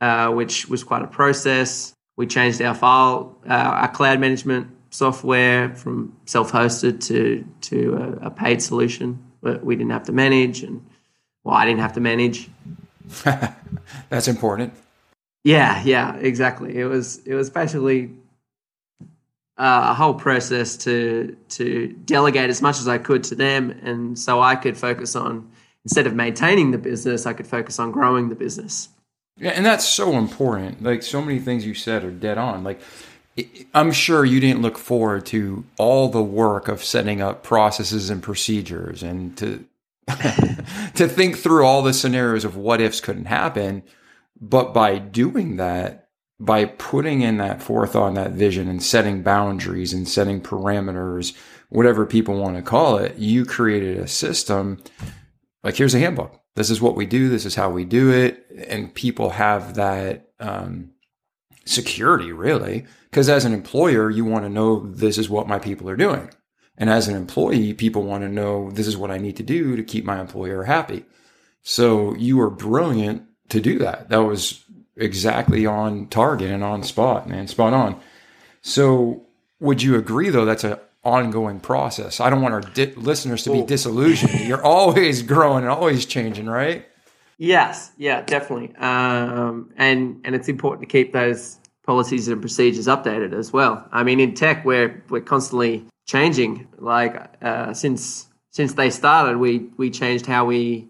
C: uh, which was quite a process. We changed our file, uh, our cloud management software from self-hosted to to a, a paid solution that we didn't have to manage, and well, I didn't have to manage. (laughs)
A: That's important.
C: Yeah, yeah, exactly. It was it was basically uh, a whole process to to delegate as much as I could to them, and so I could focus on instead of maintaining the business, I could focus on growing the business.
A: Yeah, and that's so important. Like so many things you said are dead on. Like I'm sure you didn't look forward to all the work of setting up processes and procedures and to (laughs) to think through all the scenarios of what ifs couldn't happen. But by doing that, by putting in that forethought and that vision and setting boundaries and setting parameters, whatever people want to call it, you created a system like here's a handbook. This is what we do. This is how we do it. And people have that um, security, really. Because as an employer, you want to know this is what my people are doing. And as an employee, people want to know this is what I need to do to keep my employer happy. So you were brilliant to do that. That was exactly on target and on spot, man, spot on. So would you agree though that's an ongoing process? I don't want our di- listeners to be disillusioned. (laughs) You're always growing and always changing, right?
C: Yes, yeah, definitely. Um, and and it's important to keep those policies and procedures updated as well. I mean, in tech, we're we're constantly changing. Like uh, since since they started, we we changed how we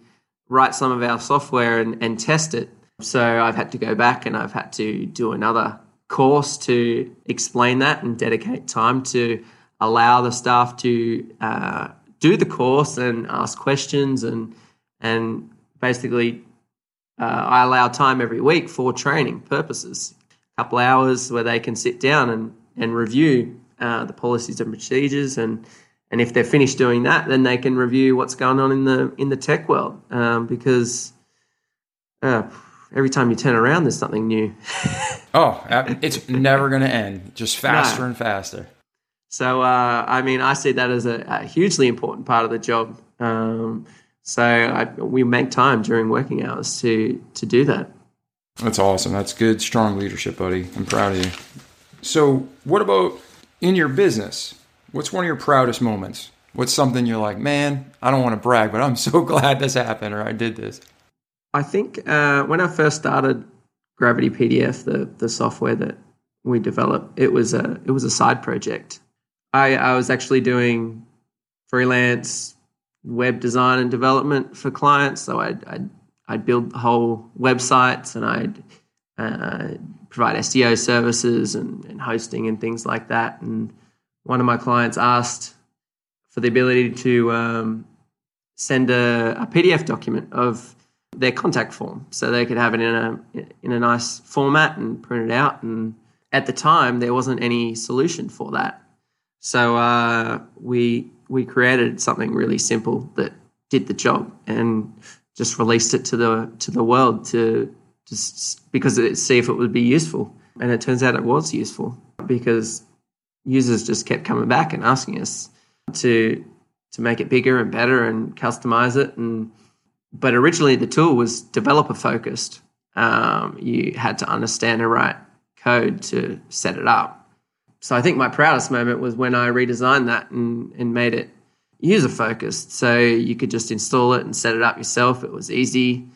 C: write some of our software and, and test it. So I've had to go back and I've had to do another course to explain that and dedicate time to allow the staff to uh, do the course and ask questions and and basically uh, I allow time every week for training purposes. A couple hours where they can sit down and and review uh, the policies and procedures, and and if they're finished doing that, then they can review what's going on in the in the tech world um, because uh, every time you turn around, there's something new. (laughs)
A: oh, it's never going to end, just faster no. and faster.
C: So uh, I mean, I see that as a, a hugely important part of the job. Um, so I, we make time during working hours to to do that.
A: That's awesome. That's good, strong leadership, buddy. I'm proud of you. So, what about in your business, what's one of your proudest moments? What's something you're like, man, I don't want to brag, but I'm so (laughs) glad this happened or I did this?
C: I think uh, when I first started Gravity PDF, the the software that we developed, it was a it was a side project. I, I was actually doing freelance web design and development for clients, so I'd I'd, I'd build whole websites and I'd uh, provide SEO services and, and hosting and things like that. And one of my clients asked for the ability to um, send a, a, PDF document of their contact form, so they could have it in a in a nice format and print it out. And at the time, there wasn't any solution for that, so uh, we we created something really simple that did the job and just released it to the to the world to just because it, see if it would be useful. And it turns out it was useful because users just kept coming back and asking us to to make it bigger and better and customize it. And but originally the tool was developer focused. Um, you had to understand and write code to set it up. So I think my proudest moment was when I redesigned that and, and made it user focused. So you could just install it and set it up yourself. It was easy,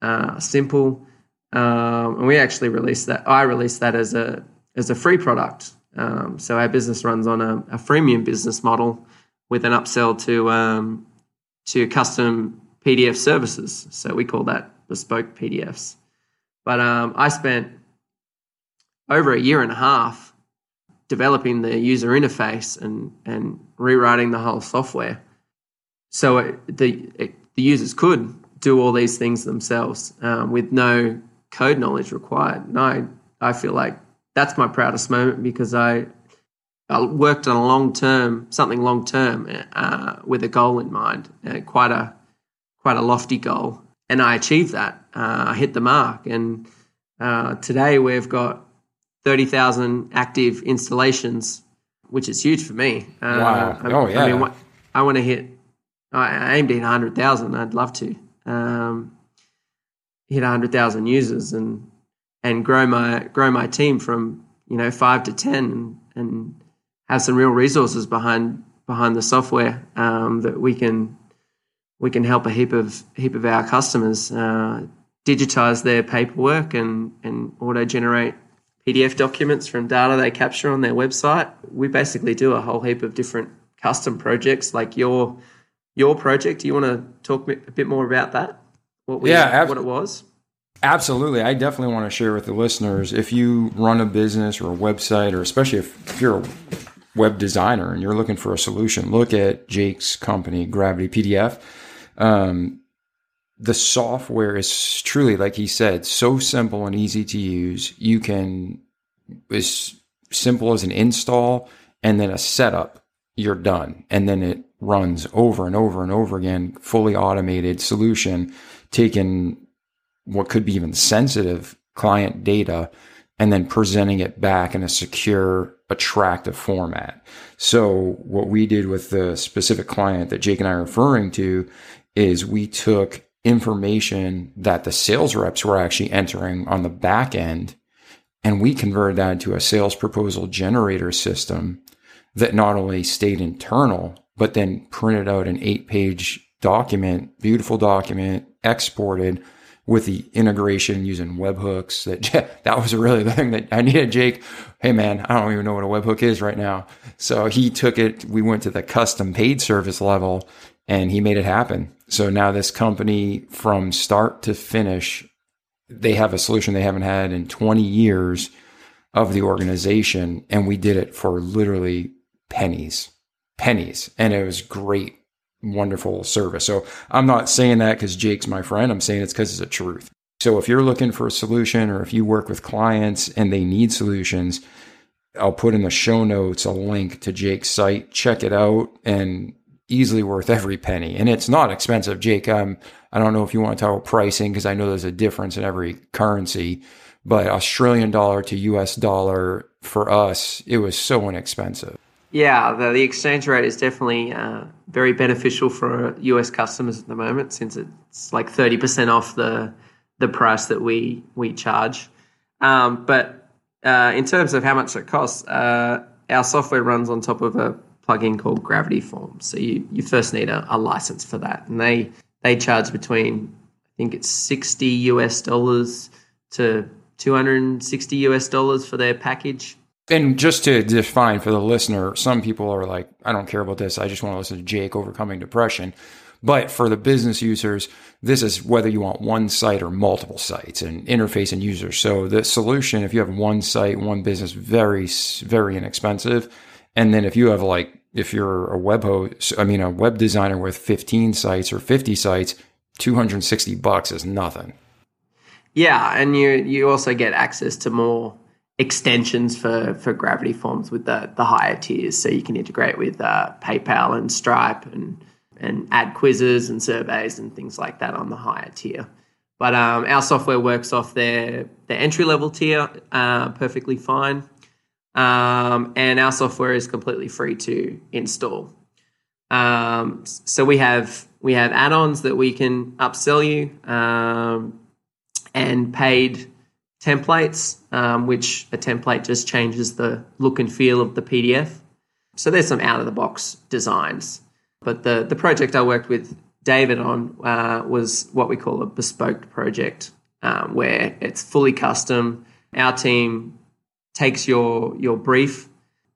C: uh, simple. Um, and we actually released that. I released that as a as a free product. Um, so our business runs on a, a, freemium business model with an upsell to um, to custom PDF services. So we call that bespoke PDFs. But um, I spent over a year and a half developing the user interface and and rewriting the whole software. So it, the it the users could do all these things themselves um, with no code knowledge required. And I, I feel like that's my proudest moment because I, I worked on a long term, something long term, uh, with a goal in mind, uh, quite a quite a lofty goal, and I achieved that. Uh, I hit the mark, and uh, today we've got thirty thousand active installations, which is huge for me. Uh,
A: Wow.
C: I,
A: Oh, yeah.
C: I mean, I want to hit. I, aimed at hundred thousand. I'd love to um, hit hundred thousand users and and grow my grow my team from you know five to ten and, and have some real resources behind behind the software um, that we can we can help a heap of heap of our customers uh, digitize their paperwork and and auto generate PDF documents from data they capture on their website. We basically do a whole heap of different custom projects like your your project. Do you want to talk a bit more about that? What we,
A: Yeah, ab-
C: what it was.
A: Absolutely. I definitely want to share with the listeners if you run a business or a website, or especially if, if you're a web designer and you're looking for a solution, look at Jake's company, Gravity PDF. Um, the software is truly, like he said, so simple and easy to use. You can, as simple as an install and then a setup, you're done. And then it runs over and over and over again, fully automated solution, taking what could be even sensitive client data and then presenting it back in a secure, attractive format. So what we did with the specific client that Jake and I are referring to is we took information that the sales reps were actually entering on the back end and we converted that into a sales proposal generator system that not only stayed internal, but then printed out an eight page document, beautiful document, exported with the integration using webhooks. That (laughs) that was really the thing that I needed. Jake, hey man, I don't even know what a webhook is right now. So he took it. We went to the custom paid service level, and he made it happen. So now this company, from start to finish, they have a solution they haven't had in 20 years of the organization, and we did it for literally pennies, pennies, and it was great wonderful service. So I'm not saying that because Jake's my friend. I'm saying it's because it's a truth. So if you're looking for a solution or if you work with clients and they need solutions, I'll put in the show notes a link to Jake's site. Check it out and easily worth every penny. And it's not expensive, Jake. Um, I don't know if you want to talk about pricing because I know there's a difference in every currency, but Australian dollar to US dollar for us, it was so inexpensive.
C: Yeah, the, the exchange rate is definitely uh, very beneficial for US customers at the moment, since it's like thirty percent off the the price that we we charge. Um, but uh, in terms of how much it costs, uh, our software runs on top of a plugin called Gravity Forms. So you, you first need a, a license for that, and they they charge between I think it's sixty US dollars to two hundred and sixty US dollars for their package.
A: And just to define for the listener, some people are like, I don't care about this. I just want to listen to Jake overcoming depression. But for the business users, this is whether you want one site or multiple sites and interface and users. So the solution, if you have one site, one business, very, very inexpensive. And then if you have like, if you're a web host, I mean, a web designer with 15 sites or 50 sites, 260 bucks is nothing.
C: Yeah, and you you also get access to more extensions for for Gravity Forms with the the higher tiers, so you can integrate with uh, PayPal and Stripe and and add quizzes and surveys and things like that on the higher tier. But um, our software works off their their entry level tier uh, perfectly fine, um, and our software is completely free to install. Um, so we have we have add-ons that we can upsell you. Um, and paid templates, um, which a template just changes the look and feel of the PDF. So there's some out of the box designs. But the, the project I worked with David on uh, was what we call a bespoke project, um, where it's fully custom. Our team takes your your brief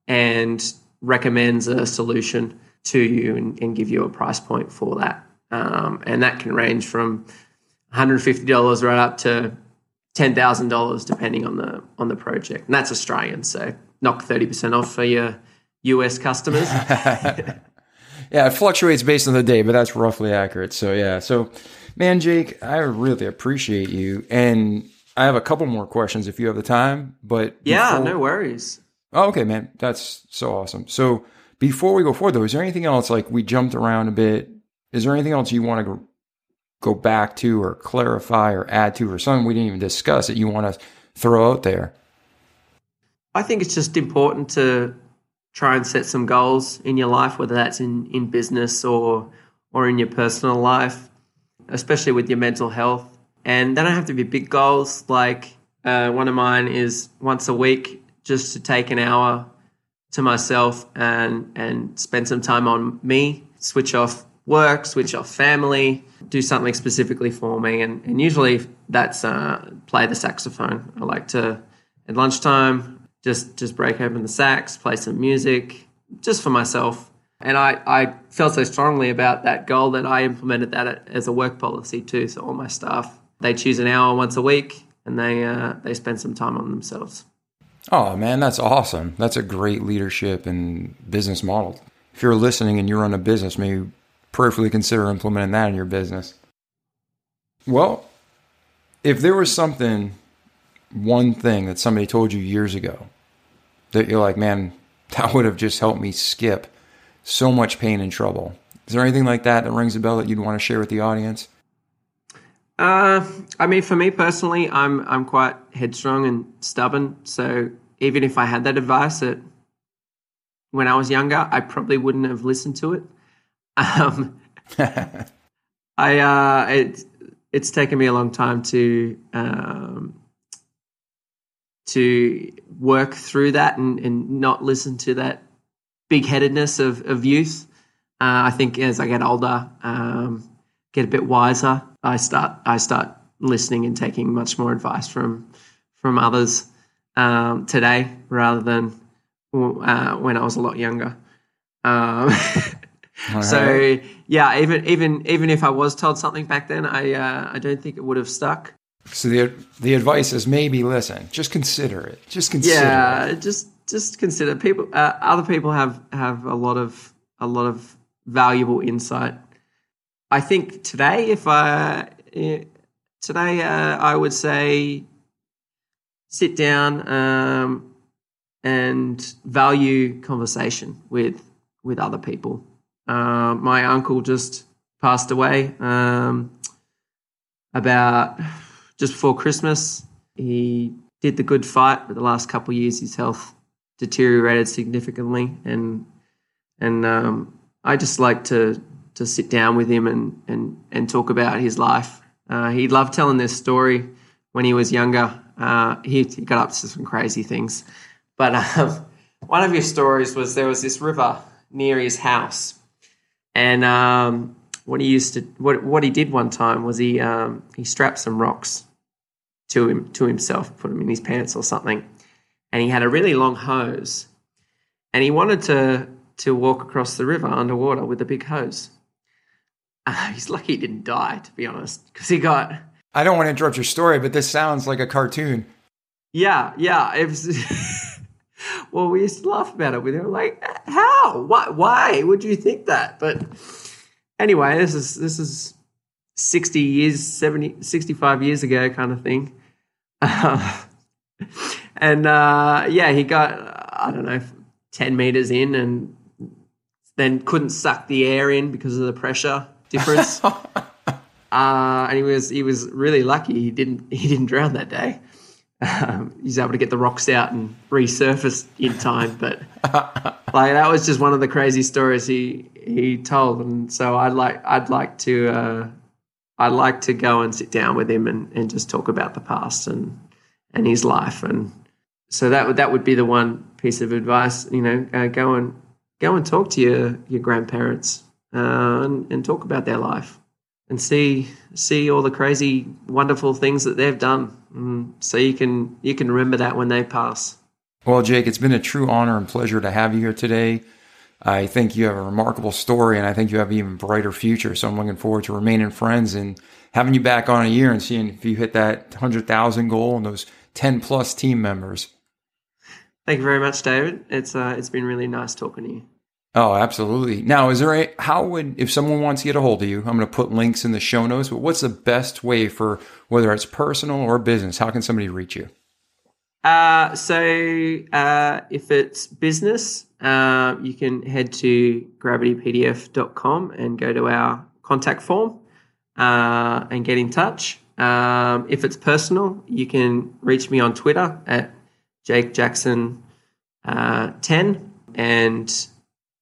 C: and recommends a solution to you and, and give you a price point for that. Um, and that can range from $150 right up to $10,000 depending on the on the project. And that's Australian, so knock 30% off for your US customers. (laughs)
A: Yeah, it fluctuates based on the day, but that's roughly accurate. So yeah. So man, Jake, I really appreciate you. And I have a couple more questions if you have the time. But
C: Yeah,
A: before-
C: no worries.
A: Oh, okay, man. That's so awesome. So before we go forward, though, is there anything else like we jumped around a bit? Is there anything else you want to go, go back to or clarify or add to or something we didn't even discuss that you want to throw out there?
C: I think it's just important to try and set some goals in your life, whether that's in, in business or or in your personal life, especially with your mental health. And they don't have to be big goals. Like uh, one of mine is once a week, just to take an hour to myself and and spend some time on me, switch off work, switch off family, do something specifically for me. And, and usually that's uh, play the saxophone. I like to at lunchtime just just break open the sax, play some music, just for myself. And I, I felt so strongly about that goal that I implemented that as a work policy too. So all my staff they choose an hour once a week and they uh, they spend some time on themselves.
A: Oh man, that's awesome. That's a great leadership and business model. If you're listening and you run a business, maybe prayerfully consider implementing that in your business. Well, if there was something, one thing that somebody told you years ago that you're like, man, (laughs) that would have just helped me skip so much pain and trouble. Is there anything like that that rings a bell that you'd want to share with the audience?
C: Uh, I mean, for me personally, I'm I'm quite headstrong and stubborn. So even if I had that advice that when I was younger, I probably wouldn't have listened to it. (laughs) Um, (laughs) I uh, it, it's taken me a long time to um, to work through that and, and not listen to that big headedness of, of youth. Uh, I think as I get older, um, get a bit wiser, I start I start listening and taking much more advice from from others um, today rather than uh, when I was a lot younger. Um,
A: All (laughs)
C: so
A: right.
C: yeah, even even even if I was told something back then, I uh, I don't think it would have stuck.
A: So the the advice is maybe listen, just consider it. Just consider. it.
C: Yeah, just just consider people. Uh, other people have have a lot of a lot of valuable insight. I think today, if I eh, today, uh, I would say sit down um, and value conversation with with other people. Uh, my uncle just passed away um, about just before Christmas. He did the good fight, but the last couple years his health deteriorated significantly, and and um, I just like to to sit down with him and and and talk about his life. Uh, he loved telling this story when he was younger. Uh, he, he got up to some crazy things, but um, (laughs) one of his stories was there was this river near his house, and um, what he used to what what he did one time was he um, he strapped some rocks to him to himself, put them in his pants or something, and he had a really long hose, and he wanted to to walk across the river underwater with a big hose. Uh, (laughs) he's lucky he didn't die, to be honest, because he got
A: I don't want to interrupt your story, but this sounds like a cartoon.
C: yeah yeah. It was (laughs) well, we used to laugh about it. We were like, how? Why? Why would you think that? But anyway, this is this is sixty years, 70, 65 years ago, kind of thing. Uh, (laughs) and uh, yeah, he got I don't know ten meters in, and then couldn't suck the air in because of the pressure difference. (laughs) uh, and he was he was really lucky he didn't (laughs) he didn't drown that day. Um, he was able to get the rocks out and resurface in time, but (laughs) like that was just one of the crazy stories he he told, and so I'd like I'd like to uh, I'd like to go and sit down with him and, and just talk about the past and and his life, and so that would that would be the one piece of advice, you know, uh, go and go and talk to your your grandparents uh, and, and talk about their life and see see all the crazy wonderful things that they've done, mm, so you can you can remember that when they pass.
A: Well, Jake, it's been a true honor and pleasure to have you here today. I think you have a remarkable story, and I think you have an even brighter future. So I'm looking forward to remaining friends and having you back on a year and seeing if you hit that hundred thousand goal and those ten plus team members.
C: Thank you very much, David. It's uh, it's been really nice talking to you.
A: Oh, absolutely. Now, is there a, how would, if someone wants to get a hold of you, I'm going to put links in the show notes, but what's the best way for whether it's personal or business? How can somebody reach you?
C: Uh, so uh, if it's business, uh, you can head to gravitypdf.com and go to our contact form uh, and get in touch. Um, if it's personal, you can reach me on Twitter at Jake Jackson uh, 10 and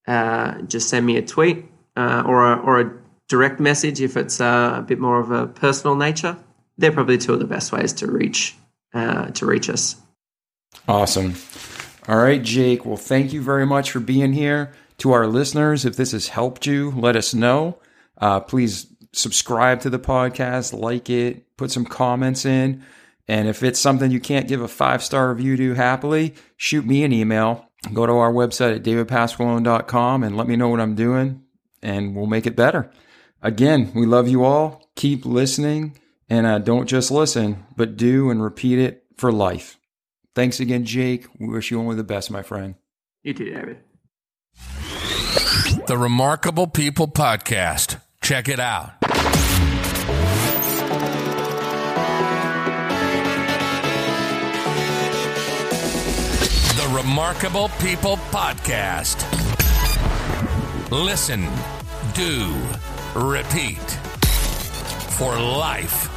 C: uh, just send me a tweet uh, or, a, or a direct message if it's uh, a bit more of a personal nature. They're probably two of the best ways to reach uh, to reach us.
A: Awesome. All right, Jake. Well, thank you very much for being here. To our listeners, if this has helped you, let us know. Please subscribe to the podcast, like it, put some comments in. And if it's something you can't give a five star review to happily, shoot me an email. Go to our website at davidpasqualone.com and let me know what I'm doing, and we'll make it better. Again, we love you all. Keep listening, and uh, don't just listen, but do and repeat it for life. Thanks again, Jake. We wish you only the best, my friend.
C: You too, David.
B: The Remarkable People Podcast. Check it out. Remarkable People Podcast. Listen, do, repeat for life.